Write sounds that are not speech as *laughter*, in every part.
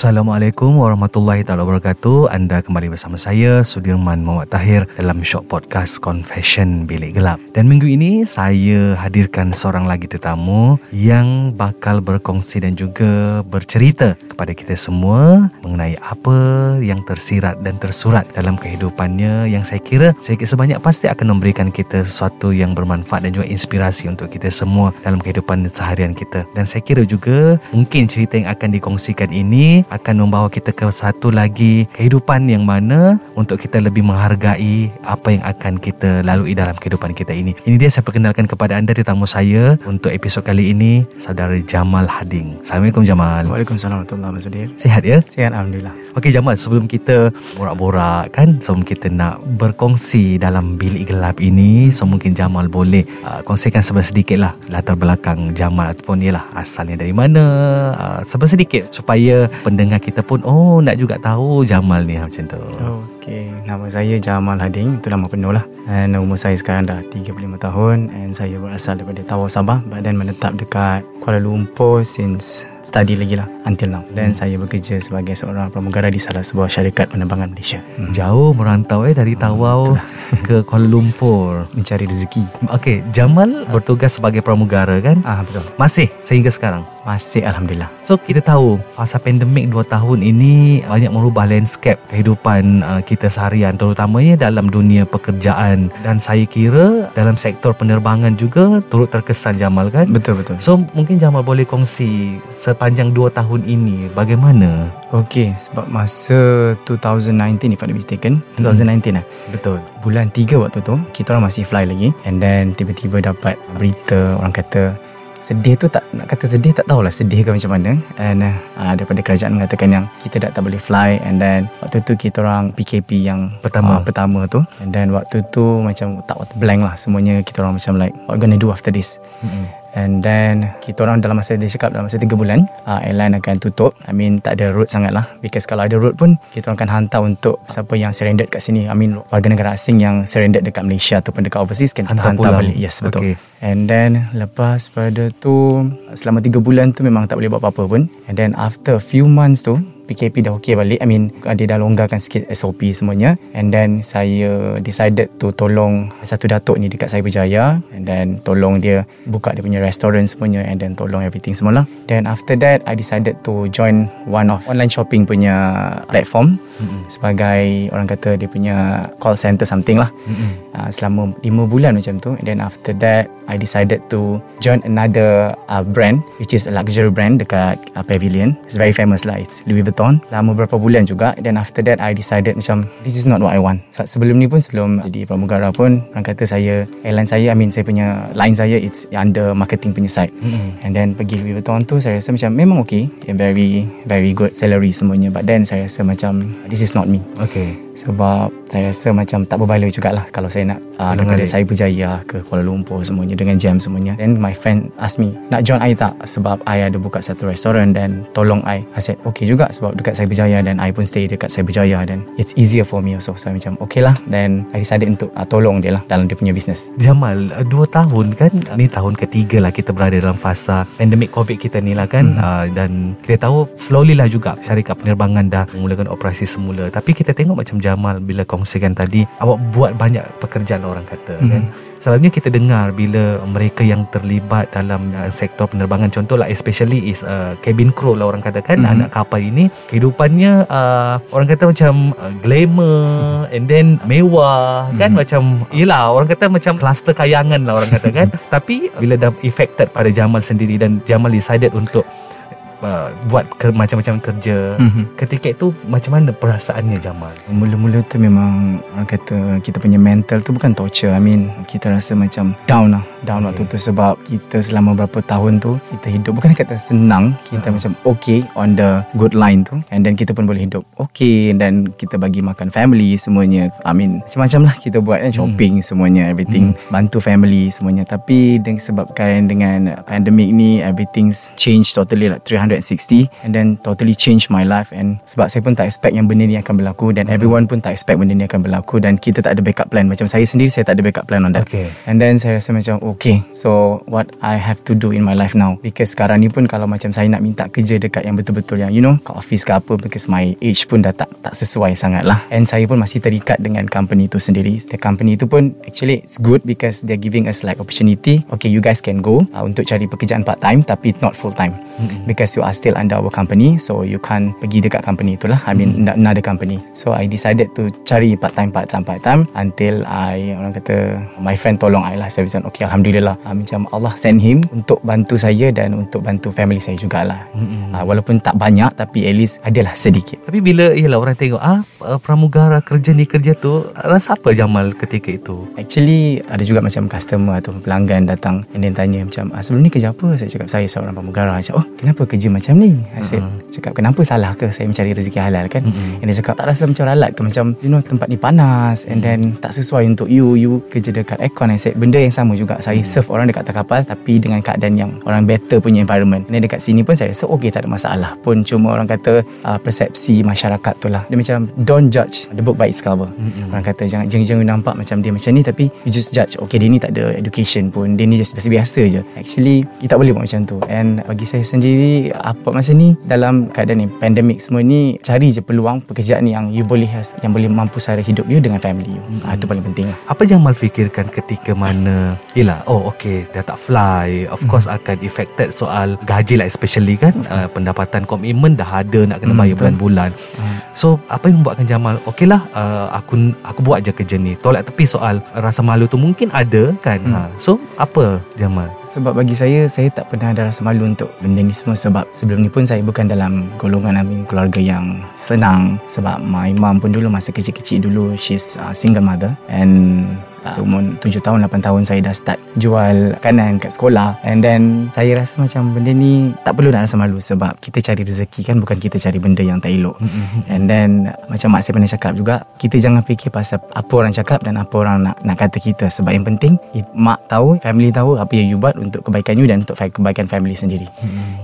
Assalamualaikum warahmatullahi taala wabarakatuh. Anda kembali bersama saya Sudirman Muhammad Tahir dalam Shock Podcast Confession Bilik Gelap. Dan minggu ini saya hadirkan seorang lagi tetamu yang bakal berkongsi dan juga bercerita kepada kita semua mengenai apa yang tersirat dan tersurat dalam kehidupannya yang saya kira sedikit sebanyak pasti akan memberikan kita sesuatu yang bermanfaat dan juga inspirasi untuk kita semua dalam kehidupan seharian kita. Dan saya kira juga mungkin cerita yang akan dikongsikan ini akan membawa kita ke satu lagi kehidupan yang mana untuk kita lebih menghargai apa yang akan kita lalui dalam kehidupan kita ini. Ini dia saya perkenalkan kepada anda tetamu saya untuk episod kali ini, saudara Jamal Hading. Assalamualaikum Jamal. Waalaikumsalam warahmatullahi wabarakatuh. Sihat ya? Sihat Alhamdulillah. Okey Jamal, sebelum kita borak-borak kan, sebelum kita nak berkongsi dalam bilik gelap ini, so mungkin Jamal boleh uh, kongsikan sedikit lah latar belakang Jamal ataupun ialah asalnya dari mana, uh, sedikit supaya pendengar kita pun oh nak juga tahu Jamal ni macam tu. Okey, nama saya Jamal Hading, itu nama penuh lah. And umur saya sekarang dah 35 tahun and saya berasal daripada Tawau Sabah then menetap dekat Kuala Lumpur since study lagi lah until now. Dan hmm. saya bekerja sebagai seorang pramugara di salah sebuah syarikat penerbangan Malaysia. Hmm. Jauh merantau eh dari Tawau hmm, *laughs* ke Kuala Lumpur mencari rezeki. Okey, Jamal bertugas sebagai pramugara kan? Ah betul. Masih sehingga sekarang. Masih Alhamdulillah. So kita tahu masa pandemik 2 tahun ini banyak merubah landscape kehidupan uh, kita seharian terutamanya dalam dunia pekerjaan dan saya kira dalam sektor penerbangan juga turut terkesan Jamal kan? Betul betul. So mungkin Jamal boleh kongsi sepanjang 2 tahun ini bagaimana? Okey, sebab masa 2019 if I'm not mistaken, 2019 lah. Betul. Bulan 3 waktu tu, kita orang masih fly lagi and then tiba-tiba dapat berita orang kata sedih tu tak nak kata sedih tak tahulah sedih ke macam mana and uh, daripada kerajaan mengatakan yang kita dah tak boleh fly and then waktu tu kita orang PKP yang pertama uh, pertama tu and then waktu tu macam tak blank lah semuanya kita orang macam like what gonna do after this mm-hmm. And then kita orang dalam masa dia cakap dalam masa 3 bulan uh, airline akan tutup. I mean tak ada route sangat lah. Because kalau ada route pun kita orang akan hantar untuk siapa yang surrender kat sini. I mean warga negara asing yang surrender dekat Malaysia ataupun dekat overseas kan kita hantar, hantar balik. Yes betul. Okay. And then lepas pada tu selama 3 bulan tu memang tak boleh buat apa-apa pun. And then after a few months tu PKP dah okey balik. I mean, dia dah longgarkan sikit SOP semuanya. And then, saya decided to tolong satu datuk ni dekat Cyberjaya. And then, tolong dia buka dia punya restoran semuanya. And then, tolong everything semua lah. Then, after that, I decided to join one of online shopping punya platform. Mm-hmm. Sebagai orang kata dia punya call center something lah. Mm-hmm. Uh, selama 5 bulan macam tu. And then, after that, I decided to join another uh, brand. Which is a luxury brand dekat uh, Pavilion. It's very famous lah. It's Louis Vuitton lama berapa bulan juga then after that I decided macam this is not what I want so, sebelum ni pun sebelum jadi pramugara pun orang kata saya airline saya I mean saya punya line saya it's under marketing punya side mm-hmm. and then pergi Louis Vuitton tu saya rasa macam memang okay and very very good salary semuanya but then saya rasa macam this is not me okay sebab saya rasa macam tak berbaloi jugalah kalau saya nak uh, daripada saya berjaya ke Kuala Lumpur semuanya dengan jam semuanya. Then my friend ask me nak join I tak? Sebab I ada buka satu restoran dan tolong I. I said okay juga sebab dekat saya berjaya dan I pun stay dekat saya berjaya dan it's easier for me also. So I macam okay lah. Then I decided untuk uh, tolong dia lah dalam dia punya business. Jamal uh, dua tahun kan? Ni tahun ketiga lah kita berada dalam fasa pandemik covid kita ni lah kan? Hmm. uh, dan kita tahu slowly lah juga syarikat penerbangan dah memulakan operasi semula. Tapi kita tengok macam Jamal bila kongsikan tadi awak buat banyak pekerjaan orang kata Mhm. kan selalunya kita dengar bila mereka yang terlibat dalam uh, sektor penerbangan contohlah especially is uh, cabin crew lah orang kata kan Mhm. anak kapal ini kehidupannya uh, orang kata macam uh, glamour and then mewah kan Mhm. macam yelah orang kata macam kluster kayangan lah orang kata kan *laughs* tapi bila dah affected pada Jamal sendiri dan Jamal decided untuk uh, buat ke, macam-macam kerja Mhm. ketika itu macam mana perasaannya Jamal Mula-mula tu memang orang kata kita punya mental tu bukan torture. I mean kita rasa macam down lah. Down Okay. waktu tu sebab kita selama berapa tahun tu kita hidup bukan kata senang. Kita Hmm. macam okay on the good line tu. And then kita pun boleh hidup okay. Dan kita bagi makan family semuanya. I mean macam-macam lah kita buat kan. Shopping semuanya. Everything. Bantu family semuanya. Tapi dengan sebabkan dengan pandemic ni everything's changed totally like 360 and then totally change my life. And sebab saya pun tak expect yang benda ni akan berlaku dan everyone pun tak expect benda ni akan berlaku dan kita tak ada backup plan. Macam saya sendiri saya tak ada backup plan on that. Okay. and then saya rasa macam okay so what I have to do in my life now? Because sekarang ni pun kalau macam saya nak minta kerja dekat yang betul-betul yang you know kat office ke apa because my age pun dah tak tak sesuai sangat lah and saya pun masih terikat dengan company tu sendiri. The company tu pun actually it's good because they're giving us like opportunity. Okay you guys can go uh, untuk cari pekerjaan part time tapi not full time because you are still under our company so you can't pergi dekat company itulah I mean mm. another company so I decided to cari part time part time part time until I orang kata my friend tolong I lah saya macam okay Alhamdulillah uh, macam Allah send him untuk bantu saya dan untuk bantu family saya jugalah Mm-mm. uh, walaupun tak banyak tapi at least adalah sedikit Tapi bila ialah orang tengok ah uh, pramugara kerja ni kerja tu rasa apa Jamal ketika itu? Actually ada juga macam customer atau pelanggan datang and then tanya macam ah, sebelum ni kerja apa? Saya cakap saya seorang pramugara. Macam oh kenapa kerja macam ni? I said, Uh-huh. cakap kenapa salah ke saya mencari rezeki halal kan? Mm-mm. And dia cakap tak rasa macam ralat ke? Macam you know tempat ni panas and then tak sesuai untuk you. You kerja dekat aircon. I said benda yang sama juga. Saya serve orang dekat atas kapal tapi dengan keadaan yang orang better punya environment. And then dekat sini pun saya rasa okay tak ada masalah. Pun cuma orang kata uh, persepsi masyarakat tu lah. Dia macam don't judge the book by its cover. Mm-mm. orang kata jangan jangan, jangan nampak macam dia macam ni. Tapi you just judge. Okay dia ni tak ada education pun. Dia ni just biasa-biasa je. Actually you tak boleh buat macam tu. And bagi saya sendiri apa masa ni dalam keadaan ni pandemik semua ni cari je peluang pekerjaan yang you boleh yang boleh mampu sara hidup you dengan family you mm-hmm. itu paling penting lah Apa Jamal fikirkan ketika mana Yelah oh okay dah tak fly Of course akan affected soal gaji lah especially kan uh, Pendapatan komitmen dah ada nak kena Hmm, bayar betul. bulan-bulan Hmm. So apa yang membuatkan Jamal Okay lah uh, aku, aku buat je kerja ni Tolak tepi soal rasa malu tu mungkin ada kan Hmm. ha. So apa Jamal Sebab bagi saya Saya tak pernah ada rasa malu Untuk benda ni semua. Sebab sebelum ni pun Saya bukan dalam Golongan Amin keluarga yang Senang. Sebab my mom pun dulu Masa kecil-kecil dulu She's a single mother. And Seumur 7 tahun 8 tahun Saya dah start Jual kanan kat sekolah. And then Saya rasa macam Benda ni Tak perlu nak rasa malu Sebab kita cari rezeki kan Bukan kita cari benda yang tak elok. And then Macam mak saya pernah cakap juga Kita jangan fikir pasal Apa orang cakap Dan apa orang nak nak kata kita. Sebab yang penting i- Mak tahu Family tahu Apa yang you buat Untuk kebaikan you Dan untuk kebaikan family sendiri.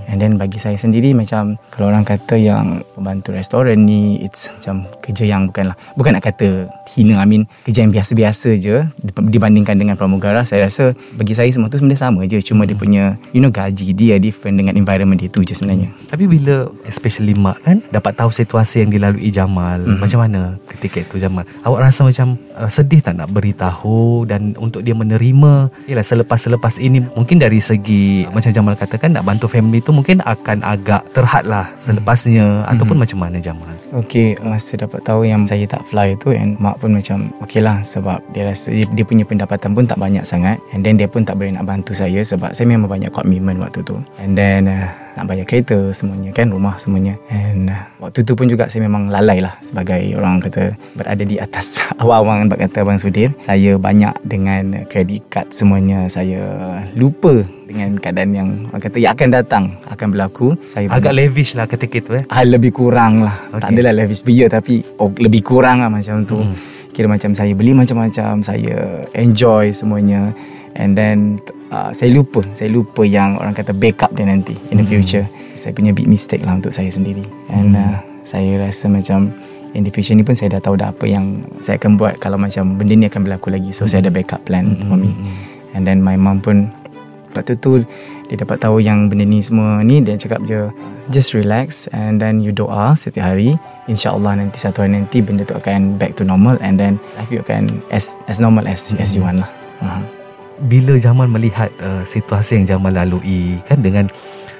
And then bagi saya sendiri Macam Kalau orang kata yang Pembantu restoran ni It's macam Kerja yang bukan lah Bukan nak kata Hina I mean Kerja yang biasa-biasa je Dibandingkan dengan pramugara Saya rasa Bagi saya semua tu sebenarnya sama je Cuma dia punya You know gaji dia Different dengan environment dia tu je sebenarnya Tapi bila especially mak kan dapat tahu situasi yang dilalui Jamal, Mhm. macam mana ketika itu Jamal? Awak rasa macam uh, sedih tak nak beritahu dan untuk dia menerima? Yalah selepas-selepas ini mungkin dari segi macam Jamal katakan nak bantu family tu mungkin akan agak terhad lah selepasnya ataupun Mhm. macam mana Jamal? Okay, masa dapat tahu yang saya tak fly tu and mak pun macam okay lah sebab dia rasa dia, dia punya pendapatan pun tak banyak sangat. And then dia pun tak boleh nak bantu saya sebab saya memang banyak commitment waktu tu. And then uh, nak bayar kereta semuanya kan rumah semuanya. And uh, waktu tu pun juga saya memang lalai lah sebagai orang kata berada di atas *laughs* awang-awang bak kata Abang Sudir saya banyak dengan credit card semuanya. Saya lupa dengan keadaan yang orang kata yang akan datang akan berlaku. Saya Agak banyak- lavish lah ketika itu eh. Ah, lebih kurang lah. Okay. Tak adalah lavish beer Tapi oh, lebih kurang lah macam tu. Hmm. Kira macam saya beli macam-macam Saya enjoy semuanya And then uh, Saya lupa Saya lupa yang orang kata backup dia nanti In the Hmm. future Saya punya big mistake lah untuk saya sendiri And Hmm. uh, saya rasa macam In the future ni pun saya dah tahu dah apa yang Saya akan buat Kalau macam benda ni akan berlaku lagi So saya ada backup plan for me Hmm. And then my mum pun Waktu tu dia dapat tahu yang benda ni semua ni dia cakap je just relax and then you doa setiap hari insyaallah nanti satu hari nanti benda tu akan back to normal and then life you akan as as normal as mm-hmm. as you want lah uh-huh. bila Jamal melihat uh, situasi yang Jamal lalui kan dengan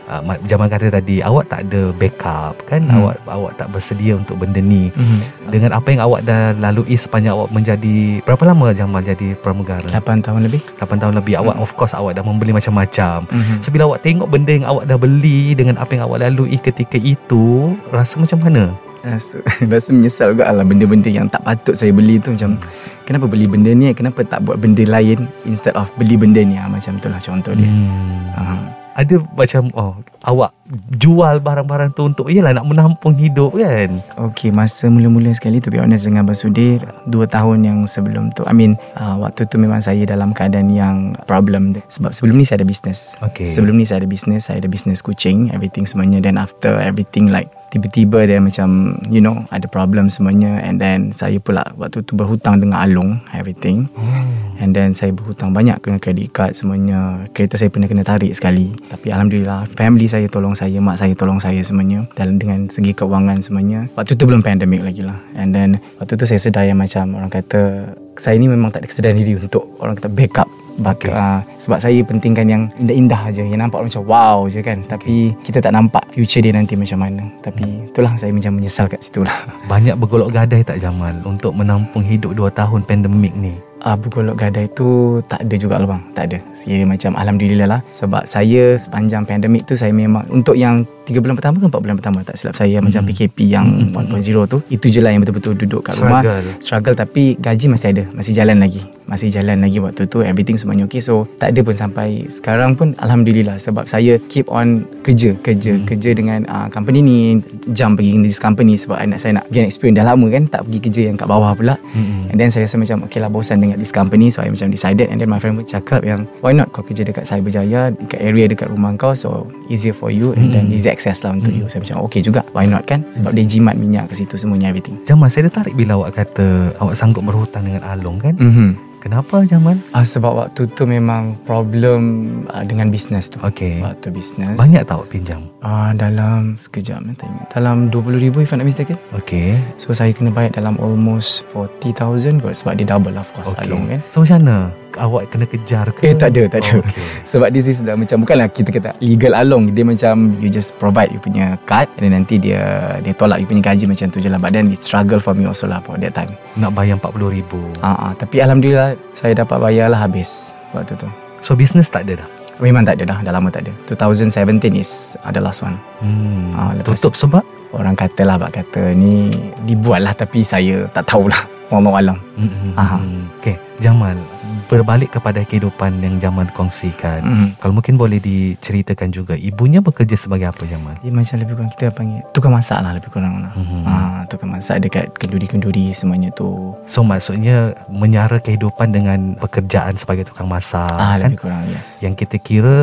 uh, Jamal kata tadi awak tak ada backup kan? Hmm. awak awak tak bersedia untuk benda ni. Hmm. dengan apa yang awak dah lalui sepanjang awak menjadi berapa lama Jamal jadi pramugara? 8 tahun lebih. 8 tahun lebih. Awak hmm. of course awak dah membeli macam-macam. Hmm. so bila awak tengok benda yang awak dah beli dengan apa yang awak lalui ketika itu rasa macam mana? Rasa *laughs* rasa menyesal juga lah benda-benda yang tak patut saya beli tu. Macam kenapa beli benda ni? Kenapa tak buat benda lain instead of beli benda ni? Ha, macam tu lah contoh dia. Hmm. uh ada macam oh awak jual barang-barang tu untuk iyalah nak menampung hidup kan? Okey masa mula-mula sekali tu be honest dengan Basudir 2 tahun yang sebelum tu. I mean uh, waktu tu memang saya dalam keadaan yang problem sebab sebelum ni saya ada bisnes okay. sebelum ni saya ada bisnes saya ada bisnes kucing everything semuanya. Then after everything like tiba-tiba dia macam you know ada problem semuanya. And then saya pula waktu tu berhutang dengan Alung everything. Hmm. and then saya berhutang banyak kena credit card semuanya. Kereta saya pernah kena tarik sekali. Tapi Alhamdulillah family saya tolong saya mak saya tolong saya semuanya dalam dengan segi keuangan semuanya. Waktu tu belum pandemik lagi lah. And then waktu tu saya sedar yang macam orang kata saya ni memang tak ada kesedaran diri untuk orang kata backup. Okay. Uh, sebab saya pentingkan yang indah-indah aja. Yang nampak macam wow je kan. Tapi kita tak nampak future dia nanti macam mana. Tapi itulah saya macam menyesal kat situ lah. Banyak bergolok gadai tak Jamal untuk menampung hidup 2 tahun pandemik ni uh, bergolok gadai tu tak ada juga lah bang tak ada. Jadi macam Alhamdulillah lah. Sebab saya sepanjang pandemik tu saya memang untuk yang 3 bulan pertama ke 4 bulan pertama tak silap saya hmm. macam PKP yang hmm. 1.0 tu itu je lah yang betul-betul duduk kat struggle. rumah struggle tapi gaji masih ada masih jalan lagi masih jalan lagi waktu tu everything semuanya okay so tak ada pun sampai sekarang pun Alhamdulillah sebab saya keep on kerja kerja hmm. kerja dengan uh, company ni jam pergi dengan this company sebab anak saya nak gain experience dah lama kan tak pergi kerja yang kat bawah pula hmm. and then saya rasa macam okay lah bosan dengan this company so I macam decided and then my friend pun cakap yang why not kau kerja dekat Cyberjaya dekat area dekat rumah kau so easier for you and then hmm. easy access lah untuk hmm. you saya macam okay juga why not kan sebab hmm. dia jimat minyak ke situ semuanya everything Jamal saya tertarik bila awak kata awak sanggup berhutang dengan Along kan mm-hmm. Kenapa Jamal? Ah sebab waktu tu memang problem uh, dengan bisnes tu. Okay. Waktu bisnes. Banyak tak pinjam? Ah dalam sekejap tanya. Dalam 20,000 if I'm not mistaken. Okay. So saya kena bayar dalam almost 40,000 kot sebab dia double lah of course okay. Along kan. So macam mana? Awak kena kejar ke? Eh tak ada, tak ada. Oh, okay. *laughs* Sebab this is dah macam bukanlah kita kata legal along. Dia macam you just provide you punya card and then nanti dia dia tolak you punya gaji macam tu je lah. But then it struggle for me also lah for that time. Nak bayar RM40,000. Ah, uh-uh. tapi Alhamdulillah saya dapat bayar lah habis waktu tu. So business tak ada dah? Memang tak ada dah. Dah lama tak ada. 2017 is uh, the last one. Hmm. Uh, Tutup sebab? Orang kata lah, kata ni dibuat lah tapi saya tak tahulah. Wallahu alam. Mm-hmm. Okay, Jamal, berbalik kepada kehidupan yang Jamal kongsikan. Mm-hmm. Kalau mungkin boleh diceritakan juga, ibunya bekerja sebagai apa Jamal? Dia macam lebih kurang kita panggil tukang masak lah lebih kurang lah. Mm-hmm. Ha, tukang masak dekat kenduri-kenduri semuanya tu. So maksudnya menyara kehidupan dengan pekerjaan sebagai tukang masak ah, kan? Lebih kurang, yes. Yang kita kira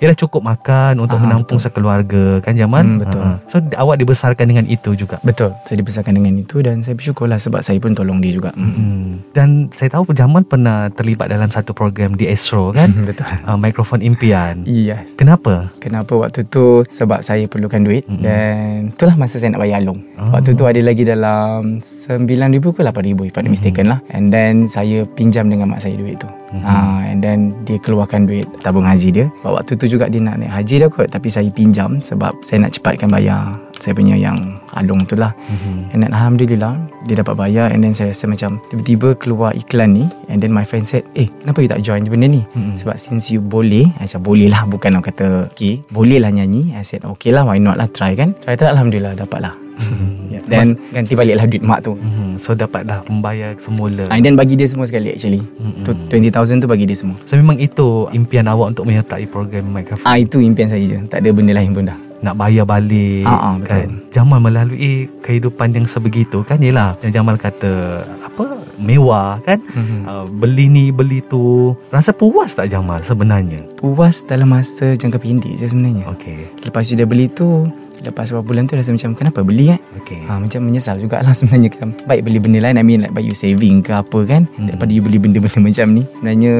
Ialah cukup makan untuk Aha, menampung betul. sekeluarga kan Jaman? Hmm, betul. Aha. So awak dibesarkan dengan itu juga? Betul. Saya dibesarkan dengan itu dan saya bersyukurlah sebab saya pun tolong dia juga. Hmm. hmm. Dan saya tahu Jaman pernah terlibat dalam satu program di Astro kan? betul. Uh, mikrofon impian. Yes. Kenapa? Kenapa waktu tu sebab saya perlukan duit hmm. dan itulah masa saya nak bayar long. Oh. Waktu tu ada lagi dalam 9,000 ke 8,000 if I'm hmm. mistaken lah. And then saya pinjam dengan mak saya duit tu. Hmm. Uh, and then dia keluarkan duit tabung haji dia. Sebab waktu tu juga dia nak naik haji dah kot. Tapi saya pinjam sebab saya nak cepatkan bayar saya punya yang alung tu lah. Mm-hmm. and then Alhamdulillah dia dapat bayar. And then saya rasa macam tiba-tiba keluar iklan ni and then my friend said eh kenapa you tak join benda ni? Mm-hmm. sebab since you boleh I said boleh lah. Bukan nak kata okay boleh lah nyanyi. I said okay lah why not lah try kan? Try try Alhamdulillah dapat lah mm-hmm. then Mas, ganti balik lah duit mak tu. Mm-hmm. so dapat dah membayar semula. And then bagi dia semua sekali actually. Mm-hmm. 20,000 tu bagi dia semua. So memang itu impian awak untuk menyertai program microphone? Ah itu impian saya je. Tak ada benda lain pun dah. Nak bayar balik Aa, ah, ah, kan? Jamal melalui kehidupan yang sebegitu kan? Yalah yang Jamal kata apa? Mewah kan? Mm-hmm. uh, beli ni beli tu. Rasa puas tak Jamal sebenarnya? Puas dalam masa jangka pendek je sebenarnya. Okey. Lepas sudah beli tu Lepas beberapa bulan tu rasa macam Kenapa beli kan okay. ha, Macam menyesal jugalah *laughs* sebenarnya macam, Baik beli benda lain I mean like Baik you saving ke apa kan hmm. Daripada you beli benda-benda *laughs* macam ni Sebenarnya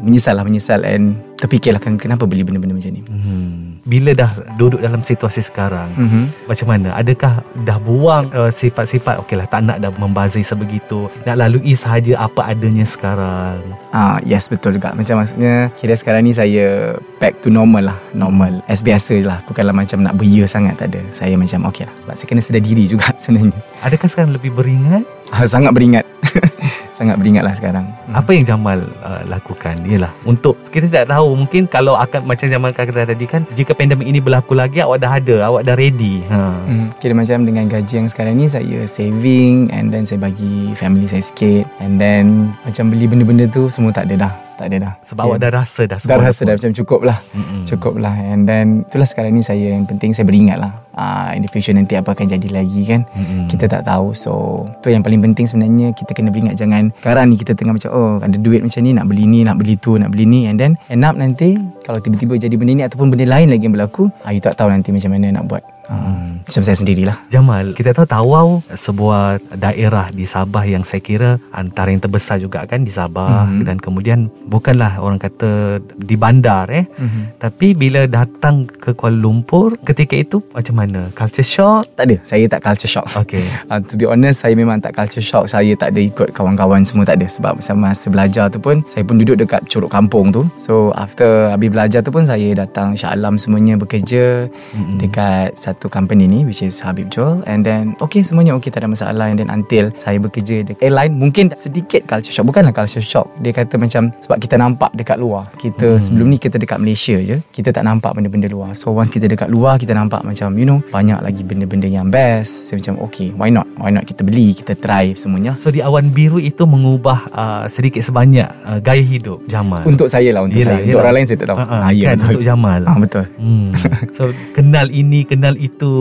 Menyesal lah menyesal And terfikirlah kan kenapa beli benda-benda macam ni. Hmm. Bila dah duduk dalam situasi sekarang, Mhm. macam mana? Adakah dah buang uh, sifat-sifat okeylah tak nak dah membazir sebegitu, nak lalui sahaja apa adanya sekarang. Ah, yes betul juga. Macam maksudnya kira sekarang ni saya back to normal lah, normal. As biasa lah. Bukanlah macam nak beria sangat tak ada. Saya macam okey lah sebab saya kena sedar diri juga *laughs* sebenarnya. Adakah sekarang lebih beringat? Ah, sangat beringat. *laughs* sangat beringat lah sekarang. Apa yang Jamal uh, lakukan? Yalah, untuk kita tidak tahu mungkin kalau akan macam Jamal kata tadi kan, jika pandemik ini berlaku lagi awak dah ada, awak dah ready. Ha. Hmm, kira macam dengan gaji yang sekarang ni saya saving and then saya bagi family saya sikit and then macam beli benda-benda tu semua tak ada dah. Tak ada dah. Sebab awak dah rasa dah dah semua. rasa dah macam cukup lah. Mm-mm. Cukup lah And then Itulah sekarang ni saya Yang penting saya beringat lah. Uh, In the future nanti Apa akan jadi lagi kan? Mm-mm. Kita tak tahu. So Tu yang paling penting sebenarnya. Kita kena beringat Jangan Sekarang ni kita tengah macam Oh ada duit macam ni Nak beli ni Nak beli tu Nak beli ni. And then End up nanti Kalau tiba-tiba jadi benda ni Ataupun benda lain lagi yang berlaku uh, You tak tahu nanti macam mana nak buat uh, Macam saya sendirilah Jamal, kita tahu Tawau sebuah daerah di Sabah yang saya kira antara yang terbesar juga kan di Sabah Mhm. dan kemudian bukanlah orang kata di bandar eh mm-hmm. tapi bila datang ke Kuala Lumpur ketika itu macam mana? Culture shock? Tak ada Saya tak culture shock Okay. Uh, *laughs* to be honest Saya memang tak culture shock Saya tak ada ikut kawan-kawan semua Tak ada Sebab sama masa belajar tu pun Saya pun duduk dekat Curug Kampung tu So after Habis belajar tu pun Saya datang Shah Alam semuanya Bekerja Mm-mm. Dekat satu company ni Which is Habib Joel. And then Okay semuanya okay Tak ada masalah. And then until Saya bekerja dekat airline Mungkin sedikit culture shock. Bukanlah culture shock. Dia kata macam Sebab kita nampak dekat luar. Kita Hmm. sebelum ni Kita dekat Malaysia je Kita tak nampak benda-benda luar. So once kita dekat luar Kita nampak macam You know Banyak lagi benda-benda yang best. Saya macam okay Why not? Why not kita beli Kita try semuanya. So di awan biru itu mengubah uh, sedikit sebanyak uh, gaya hidup Jamal. Untuk saya lah Untuk Yelah, saya. Untuk yelah. orang lain saya tak tahu. Uh-uh, Ah, ya, kan betul untuk Jamal. Ah, Betul. Hmm. So kenal ini, kenal itu.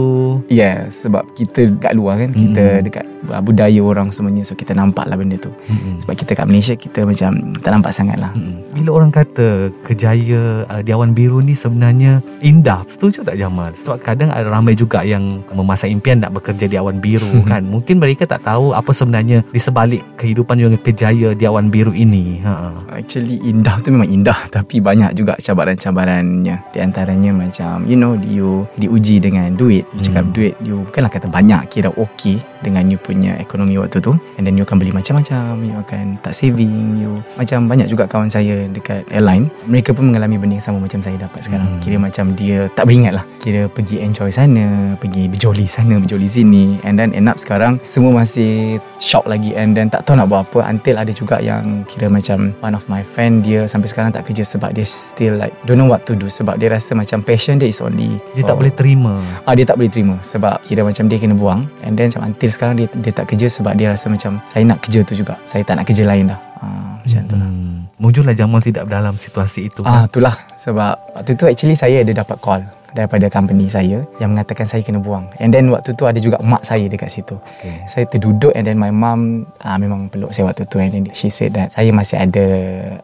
Yeah Sebab kita dekat luar kan Kita Mm-mm. dekat uh, budaya orang semuanya So kita nampak lah benda tu Mm-mm. Sebab kita kat Malaysia Kita macam Tak nampak sangat lah Mm-mm. Bila orang kata kejaya uh, di awan biru ni sebenarnya indah, setuju tak Jamal? Sebab kadang ada ramai juga yang memasak impian nak bekerja di awan biru kan. Mungkin mereka tak tahu apa sebenarnya di sebalik kehidupan yang kejaya di awan biru ini. Ha. Actually indah tu memang indah Tapi banyak juga cabaran-cabarannya Di antaranya macam You know You diuji dengan duit You cakap Hmm. duit You bukanlah kata banyak Kira okay Dengan you punya ekonomi waktu tu And then you akan beli macam-macam You akan tak saving You Macam banyak juga kawan saya Dekat airline Mereka pun mengalami benda yang sama Macam saya dapat sekarang Hmm. Kira macam dia Tak beringat lah Kira pergi enjoy sana Pergi berjoli sana Berjoli sini And then end up sekarang Semua masih shock lagi And then tak tahu nak buat apa Until ada juga yang Kira macam One of my friend Dia sampai sekarang tak kerja Sebab dia still like Don't know what to do Sebab dia rasa macam Passion dia is only Dia tak for- boleh terima. Ah dia tak boleh terima sebab kira macam dia kena buang and then macam until sekarang dia dia tak kerja sebab dia rasa macam saya nak kerja tu juga. Saya tak nak kerja lain dah. Ah macam tu lah. Hmm. Muncullah Jamal tidak dalam situasi itu. Ah itulah sebab waktu tu actually saya ada dapat call daripada company saya yang mengatakan saya kena buang. And then waktu tu ada juga mak saya dekat situ. Okay. Saya terduduk and then my mum uh, memang peluk saya waktu tu. And then she said that saya masih ada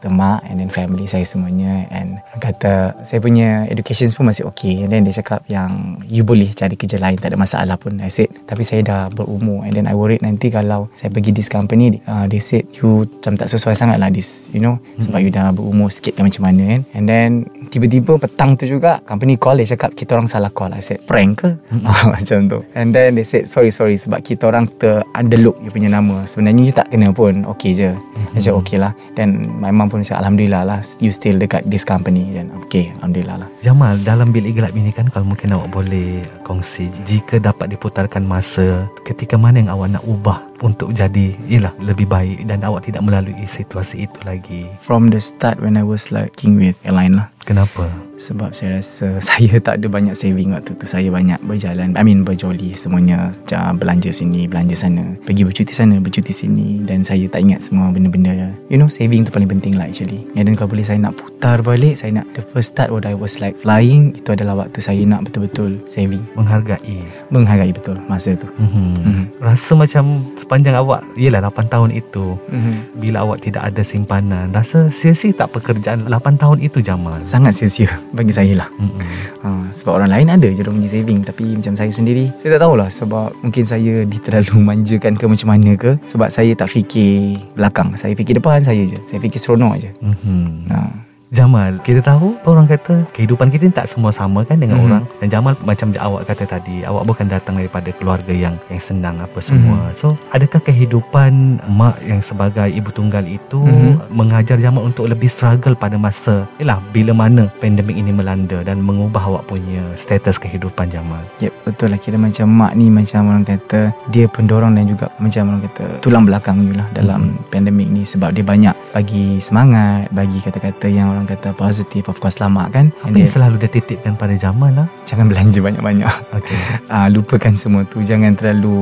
mak and then family saya semuanya. And kata saya punya education pun masih okay and then dia cakap yang you boleh cari kerja lain tak ada masalah pun. I said tapi saya dah berumur. And then I worried nanti kalau saya pergi this company uh, they said you macam tak sesuai sangat lah this you know sebab you dah berumur sikit kan macam mana kan. And then tiba-tiba petang tu juga company call dia cakap kita orang salah call. I said prank ke? Ah, *laughs* macam tu. And then they said sorry sorry sebab kita orang ter underlook you punya nama. Sebenarnya you tak kena pun okay je. I said okay lah. Then my mum pun cakap Alhamdulillah lah you still dekat this company. Then okay Alhamdulillah lah. Jamal, dalam bilik gelap ini kan kalau mungkin awak boleh kongsi jika dapat diputarkan masa ketika mana yang awak nak ubah untuk jadi ialah lebih baik dan awak tidak melalui situasi itu lagi. from the start when I was like working with airline lah Kenapa? sebab saya rasa *laughs* saya tak ada banyak saving waktu tu saya banyak berjalan I mean berjoli semuanya belanja sini belanja sana pergi bercuti sana bercuti sini dan saya tak ingat semua benda-benda you know saving tu paling penting lah actually and then kalau boleh saya nak putar balik saya nak the first start when I was like flying itu adalah waktu saya nak betul-betul saving Menghargai. menghargai betul masa tu Mm-hmm. Mhm. Rasa macam sepanjang awak ialah 8 tahun itu mm-hmm. bila awak tidak ada simpanan rasa sia-sia tak pekerjaan 8 tahun itu Jamal. sangat sia-sia bagi saya lah Mm-mm. Ha, sebab orang lain ada je dia punya saving Tapi macam saya sendiri Saya tak tahulah Sebab mungkin saya terlalu *laughs* manjakan ke macam mana ke Sebab saya tak fikir belakang Saya fikir depan saya je Saya fikir seronok je Mhm. ha. Jamal, kita tahu orang kata kehidupan kita ni tak semua sama kan dengan Mhm. orang dan Jamal macam awak kata tadi, awak bukan datang daripada keluarga yang yang senang apa semua. Mhm. So, adakah kehidupan mak yang sebagai ibu tunggal itu Mhm. mengajar Jamal untuk lebih struggle pada masa yalah bila mana pandemik ini melanda dan mengubah awak punya status kehidupan Jamal? Yep, betul lah kira macam mak ni macam orang kata dia pendorong dan juga macam orang kata tulang belakang lah dalam pandemik ni sebab dia banyak bagi semangat, bagi kata-kata yang orang kata positif, of course selamat kan. Apa And yang dia, selalu dia titipkan pada Jamal lah? jangan belanja banyak-banyak. Okay. uh, *laughs* lupakan semua tu jangan terlalu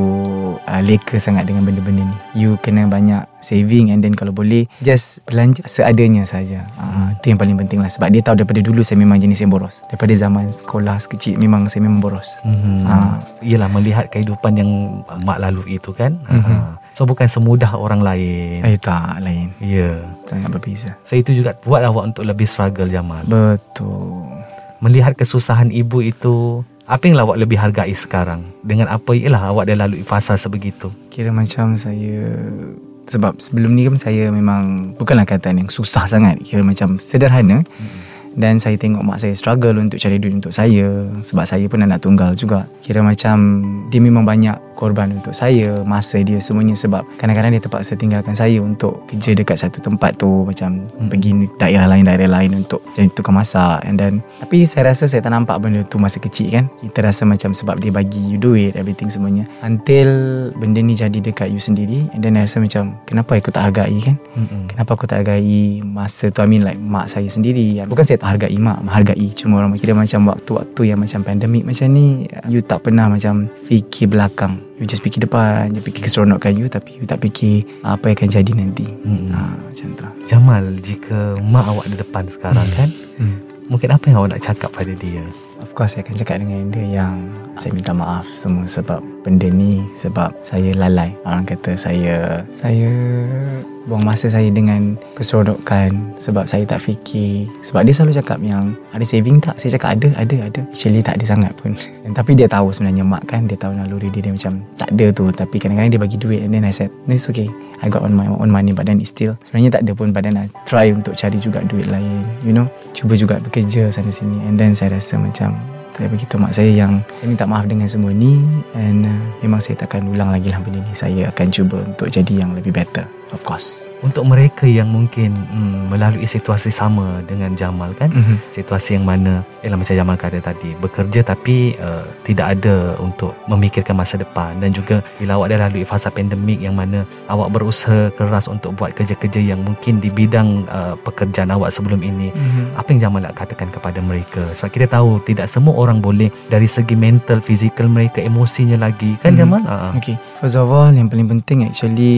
uh, leka sangat dengan benda-benda ni you kena banyak saving and then kalau boleh just belanja seadanya saja uh, tu yang paling penting lah sebab dia tahu daripada dulu saya memang jenis yang boros daripada zaman sekolah sekecil memang saya memang boros Hmm. Ah. Yelah melihat kehidupan yang mak lalu itu kan. Mhm. Ah. So bukan semudah orang lain. eh tak lain Ya. sangat berbeza So itu juga buat awak untuk lebih struggle Jamal. betul Melihat kesusahan ibu itu, apa yang awak lebih hargai sekarang? Dengan apa ialah awak dah lalui fasa sebegitu? kira macam saya sebab sebelum ni kan saya memang bukanlah kataan yang susah sangat kira macam sederhana dan saya tengok mak saya struggle untuk cari duit untuk saya. Sebab saya pun anak tunggal juga. Kira macam dia memang banyak korban untuk saya masa dia semuanya. Sebab kadang-kadang dia terpaksa tinggalkan saya untuk kerja dekat satu tempat tu. Macam Hmm. pergi daerah lain daerah lain untuk jadi tukang masak. And then tapi saya rasa saya tak nampak benda tu masa kecil kan? Kita rasa macam sebab dia bagi you duit everything semuanya. Until benda ni jadi dekat you sendiri. And then I rasa macam kenapa aku tak hargai kan? Mm-mm. Kenapa aku tak hargai masa tu? I mean like mak saya sendiri. Bukan saya tak hargai mak Menghargai Cuma orang kira macam waktu-waktu yang macam pandemik macam ni You tak pernah macam fikir belakang You just fikir depan You fikir keseronokan you Tapi you tak fikir apa yang akan jadi nanti Mm-mm. ha, Macam tu Jamal, jika mak awak di depan sekarang kan, hmm. mungkin apa yang awak nak cakap pada dia? Of course saya akan cakap dengan dia yang Saya minta maaf semua sebab benda ni Sebab saya lalai. Orang kata saya Saya buang masa saya dengan keseronokan Sebab saya tak fikir. Sebab dia selalu cakap yang Ada saving tak? Saya cakap ada, ada, ada. Actually tak ada sangat pun. And, Tapi dia tahu sebenarnya mak kan Dia tahu naluri dia Dia macam tak ada tu. Tapi kadang-kadang dia bagi duit And then I said No it's okay. I got on my own money But then it's still Sebenarnya tak ada pun then I try untuk cari juga duit lain You know. Cuba juga bekerja sana sini And then saya rasa macam saya beritahu mak saya yang saya minta maaf dengan semua ni and uh, memang saya takkan ulang lagi lah benda ni. Saya akan cuba untuk jadi yang lebih better of course. Untuk mereka yang mungkin hmm, melalui situasi sama dengan Jamal kan, mm-hmm. situasi yang mana ialah macam Jamal kata tadi bekerja tapi uh, tidak ada untuk memikirkan masa depan. Dan juga bila awak dah lalui fasa pandemik yang mana awak berusaha keras untuk buat kerja-kerja yang mungkin di bidang uh, pekerjaan awak sebelum ini Mm-hmm. apa yang Jamal nak katakan kepada mereka? Sebab kita tahu tidak semua orang boleh dari segi mental fizikal mereka emosinya lagi. Kan Mhm. Jamal? Uh, Okay First of all Yang paling penting actually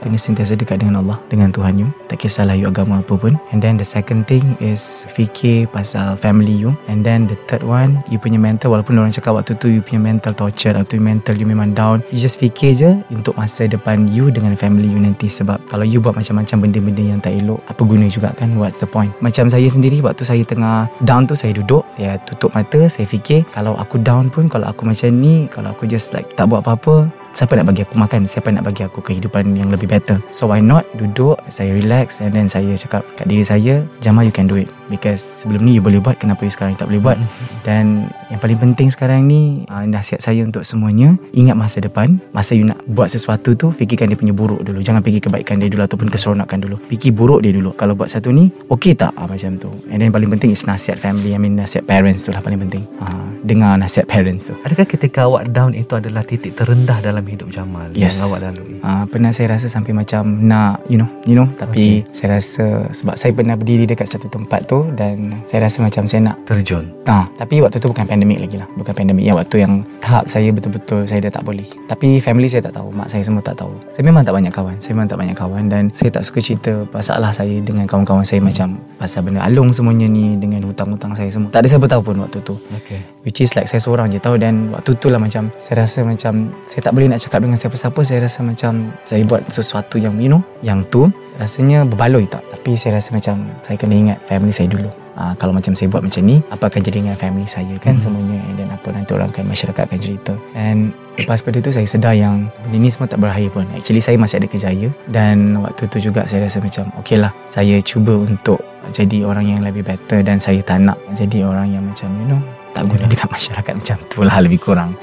Kena sentiasa dekat dengan Allah Dengan Tuhan you Tak kisahlah you agama apa pun. And then the second thing is Fikir pasal family you. And then the third one You punya mental. Walaupun orang cakap waktu tu You punya mental torture Atau you mental you memang down. You just fikir je Untuk masa depan you Dengan family you nanti. Sebab kalau you buat macam-macam Benda-benda yang tak elok Apa guna juga kan? What's the point? Macam saya sendiri Waktu saya tengah down tu Saya duduk Saya tutup mata Saya fikir Kalau aku down pun Kalau aku macam ni Kalau aku just like Tak buat apa-apa Siapa nak bagi aku makan? Siapa nak bagi aku kehidupan yang lebih better? So why not? Duduk Saya relax And then saya cakap Kat diri saya Jamal you can do it. Because sebelum ni you boleh buat Kenapa you sekarang tak boleh buat? Dan yang paling penting sekarang ni uh, Nasihat saya untuk semuanya Ingat masa depan. Masa you nak buat sesuatu tu Fikirkan dia punya buruk dulu. Jangan fikir kebaikan dia dulu Ataupun keseronokan dulu. Fikir buruk dia dulu. Kalau buat satu ni Okay tak? Ah, Macam tu. And then paling penting is nasihat family. I mean nasihat parents tu lah paling penting. Uh, Dengar nasihat parents tu. Adakah ketika awak down itu adalah titik terendah dalam hidup Jamal Yes. yang awak lalui? Uh, pernah saya rasa sampai macam nak you know you know tapi okay. saya rasa sebab saya pernah berdiri dekat satu tempat tu dan saya rasa macam saya nak terjun. Ah tapi waktu tu bukan pandemik lagi lah. Bukan pandemik ya waktu yang tahap saya betul-betul saya dah tak boleh. Tapi family saya tak tahu mak saya semua tak tahu. Saya memang tak banyak kawan saya memang tak banyak kawan dan saya tak suka cerita masalah saya dengan kawan-kawan saya macam pasal benda alung semuanya ni dengan hutang-hutang saya semua. Tak ada siapa tahu pun waktu tu. Okay. Which is like saya seorang je tahu Dan waktu tu lah macam Saya rasa macam Saya tak boleh nak cakap dengan siapa-siapa. Saya rasa macam Saya buat sesuatu yang you know Yang tu Rasanya berbaloi tak? Tapi saya rasa macam Saya kena ingat family saya dulu. Uh, Kalau macam saya buat macam ni Apa akan jadi dengan family saya kan Mhm. semuanya? And then apa nanti orang akan Masyarakat akan cerita. And Lepas pada tu saya sedar yang Benda ni semua tak berakhir pun. Actually saya masih ada kejaya Dan waktu tu juga saya rasa macam Okay lah Saya cuba untuk jadi orang yang lebih better. Dan saya tak nak jadi orang yang macam you know tak guna dekat masyarakat macam tu lah lebih kurang.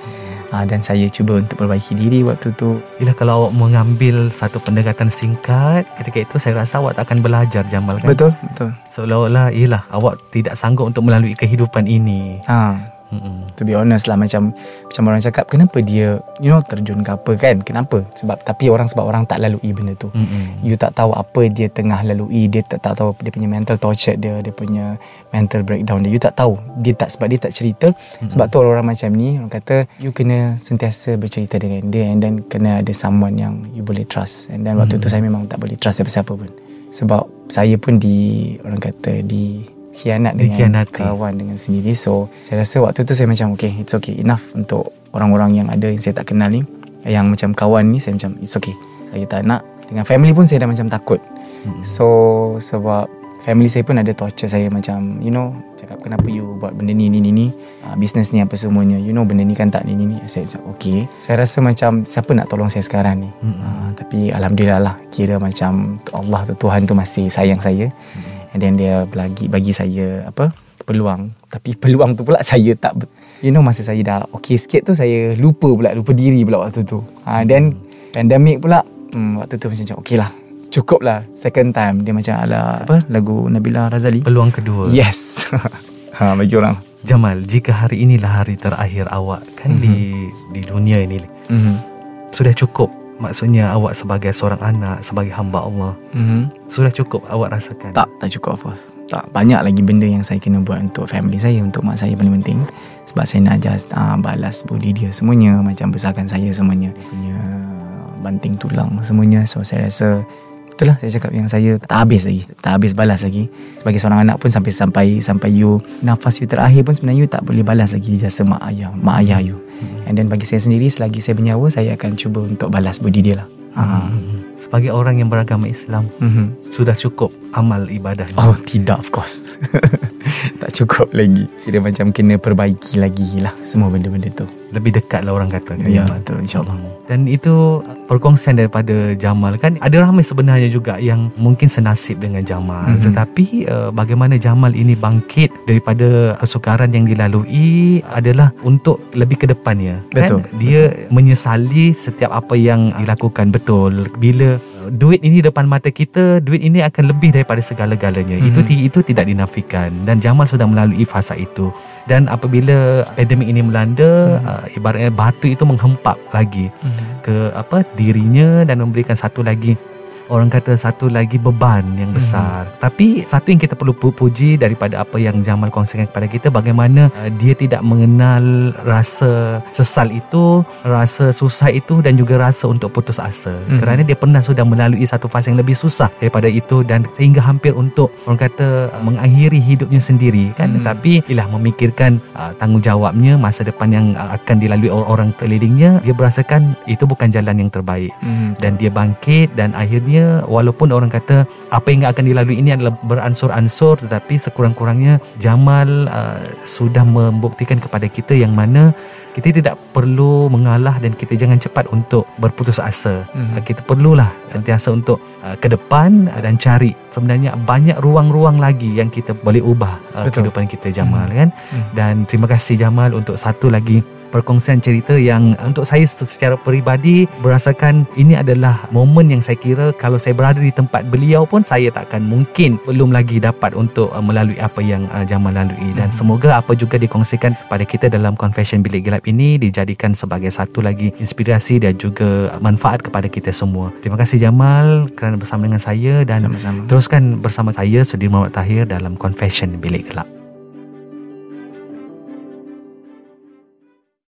Uh, dan saya cuba untuk perbaiki diri waktu tu. Yelah kalau awak mengambil satu pendekatan singkat ketika itu saya rasa awak tak akan belajar Jamal kan? Betul, betul. Seolah-olah yelah awak tidak sanggup untuk melalui kehidupan ini. Ha, Mm-mm. to be honest lah macam macam orang cakap kenapa dia you know terjun ke apa kan? Kenapa? Sebab tapi orang sebab orang tak lalui benda tu. Mm-mm. You tak tahu apa dia tengah lalui Dia tak, tak tahu dia punya mental torture dia Dia punya mental breakdown dia You tak tahu Dia tak Sebab dia tak cerita mm-hmm. Sebab tu orang-orang macam ni Orang kata You kena sentiasa bercerita dengan dia And then kena ada someone yang You boleh trust And then waktu Mm-hmm. tu saya memang tak boleh trust siapa-siapa pun Sebab saya pun di Orang kata di Khianat dengan Dikhianati. kawan dengan sendiri. So saya rasa waktu tu saya macam Okay it's okay enough Untuk orang-orang yang ada Yang saya tak kenal ni. Yang macam kawan ni Saya macam it's okay. Saya tak nak. Dengan family pun saya dah macam takut. Mm-mm. So sebab family saya pun ada torture saya macam you know cakap kenapa you buat benda ni ni ni ni? Uh, business ni apa semuanya? You know benda ni kan tak ni ni ni. Saya macam okay. Saya rasa macam siapa nak tolong saya sekarang ni? Mm-mm. uh, tapi alhamdulillah lah kira macam Allah tu Tuhan tu masih sayang saya and then dia bagi bagi saya apa peluang. Tapi *laughs* peluang tu pula saya tak you know masa saya dah okay sikit tu saya lupa pula lupa diri pula waktu tu. Uh, then pandemic pula hmm, waktu tu macam okay lah. Cukup lah second time. Dia macam ala apa lagu Nabila Razali. Peluang kedua. yes. *laughs* Ha bagi orang. Jamal, jika hari inilah hari terakhir awak kan Mhm. di di dunia ini mhm sudah cukup maksudnya awak sebagai seorang anak sebagai hamba Allah. Mhm. Sudah cukup awak rasakan? Tak tak cukup course. Tak banyak lagi benda yang saya kena buat untuk family saya untuk mak saya paling penting. Sebab saya nak ajar uh, balas budi dia semuanya macam besarkan saya semuanya. Punya banting tulang semuanya. So saya rasa itulah saya cakap yang saya tak habis lagi tak habis balas lagi. Sebagai seorang anak pun sampai sampai sampai you nafas you terakhir pun sebenarnya you tak boleh balas lagi jasa mak ayah mak ayah you. And then bagi saya sendiri selagi saya bernyawa saya akan cuba untuk balas budi dia lah. Ha. Mhm. sebagai orang yang beragama Islam Mhm. sudah cukup amal ibadah Oh tidak of course. *laughs* Tak cukup lagi. Kira macam kena perbaiki lagi lah Semua benda-benda tu lebih dekat lah orang kata kan Ya Jamal? betul insyaAllah Dan itu perkongsian daripada Jamal kan ada ramai sebenarnya juga yang mungkin senasib dengan Jamal Mhm. tetapi uh, bagaimana Jamal ini bangkit daripada kesukaran yang dilalui adalah untuk lebih ke depannya Betul. kan dia menyesali setiap apa yang dilakukan betul bila duit ini depan mata kita duit ini akan lebih daripada segala-galanya Mhm. itu itu tidak dinafikan dan Jamal sudah melalui fasa itu dan apabila pandemik ini melanda Mhm. uh, ibaratnya batu itu menghempap lagi Mhm. ke apa dirinya dan memberikan satu lagi orang kata satu lagi beban yang besar. Tapi satu yang kita perlu pu- puji daripada apa yang Jamal kongsikan kepada kita bagaimana uh, dia tidak mengenal rasa sesal itu, rasa susah itu dan juga rasa untuk putus asa. Mhm. Kerana dia pernah sudah melalui satu fasa yang lebih susah daripada itu dan sehingga hampir untuk orang kata uh, mengakhiri hidupnya sendiri kan. Mhm. Tapi ialah memikirkan uh, tanggungjawabnya masa depan yang uh, akan dilalui orang-orang kelilingnya, dia berasakan itu bukan jalan yang terbaik Mhm. dan dia bangkit dan akhirnya walaupun orang kata apa yang akan dilalui ini adalah beransur-ansur tetapi sekurang-kurangnya Jamal uh, sudah membuktikan kepada kita yang mana kita tidak perlu mengalah dan kita jangan cepat untuk berputus asa. Mhm. Uh, Kita perlulah sentiasa untuk uh, ke depan uh, dan cari sebenarnya banyak ruang-ruang lagi yang kita boleh ubah uh, Betul. kehidupan kita Jamal Mhm. kan. Mhm. Dan terima kasih Jamal untuk satu lagi perkongsian cerita yang untuk saya secara peribadi berasakan ini adalah momen yang saya kira kalau saya berada di tempat beliau pun saya takkan mungkin belum lagi dapat untuk uh, melalui apa yang uh, Jamal lalui dan Mhm. semoga apa juga dikongsikan pada kita dalam confession bilik gelap ini dijadikan sebagai satu lagi inspirasi dan juga manfaat kepada kita semua. Terima kasih Jamal kerana bersama dengan saya dan Sama-sama teruskan bersama saya Sudirman Tahir dalam confession bilik gelap.